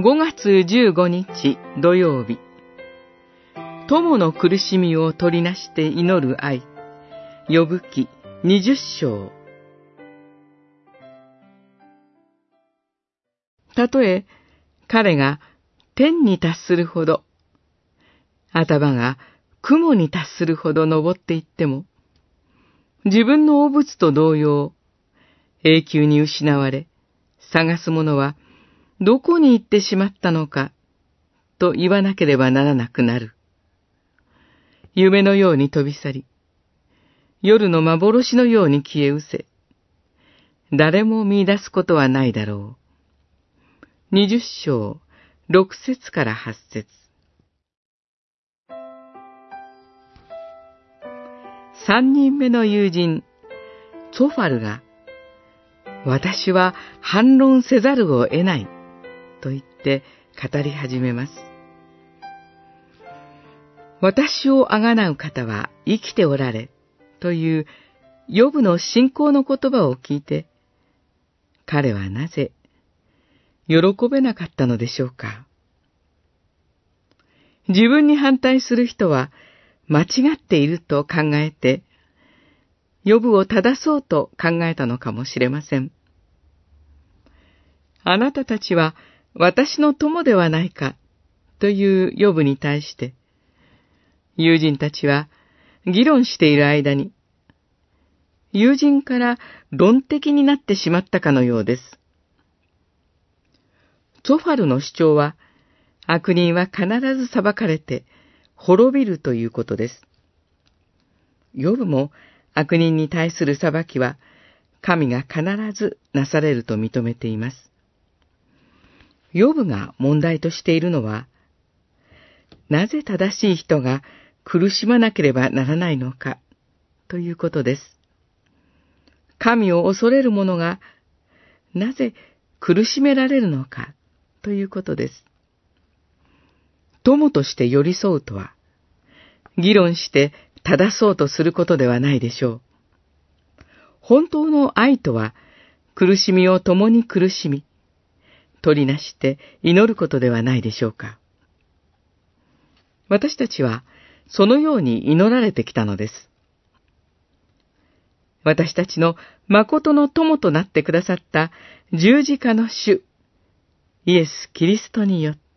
5月15日。土曜日。友の苦しみを取りなして祈る愛。呼ぶ記20章。たとえ彼が天に達するほど、頭が雲に達するほど登っていっても、自分の汚物と同様、永久に失われ、探す者はどこに行ってしまったのか、と言わなければならなくなる。夢のように飛び去り、夜の幻のように消え失せ、誰も見出すことはないだろう。二十章、六節から八節三人目の友人、ソファルが、私は反論せざるを得ない、って語り始めます。私をあがなう方は生きておられ、という、ヨブの信仰の言葉を聞いて、彼はなぜ喜べなかったのでしょうか。自分に反対する人は間違っていると考えて、予部を正そうと考えたのかもしれません。あなたたちは私の友ではないかという予部に対して、友人たちは議論している間に、友人から論的になってしまったかのようです。ゾファルの主張は、悪人は必ず裁かれて滅びるということです。ヨブも悪人に対する裁きは神が必ずなされると認めています。ヨブが問題としているのは、なぜ正しい人が苦しまなければならないのかということです。神を恐れる者がなぜ苦しめられるのかということです。友として寄り添うとは、議論して正そうとすることではないでしょう。本当の愛とは、苦しみを共に苦しみ、取りなして祈ることではないでしょうか。私たちは、そのように祈られてきたのです。私たちの誠の友となってくださった十字架の主、イエス・キリストによって、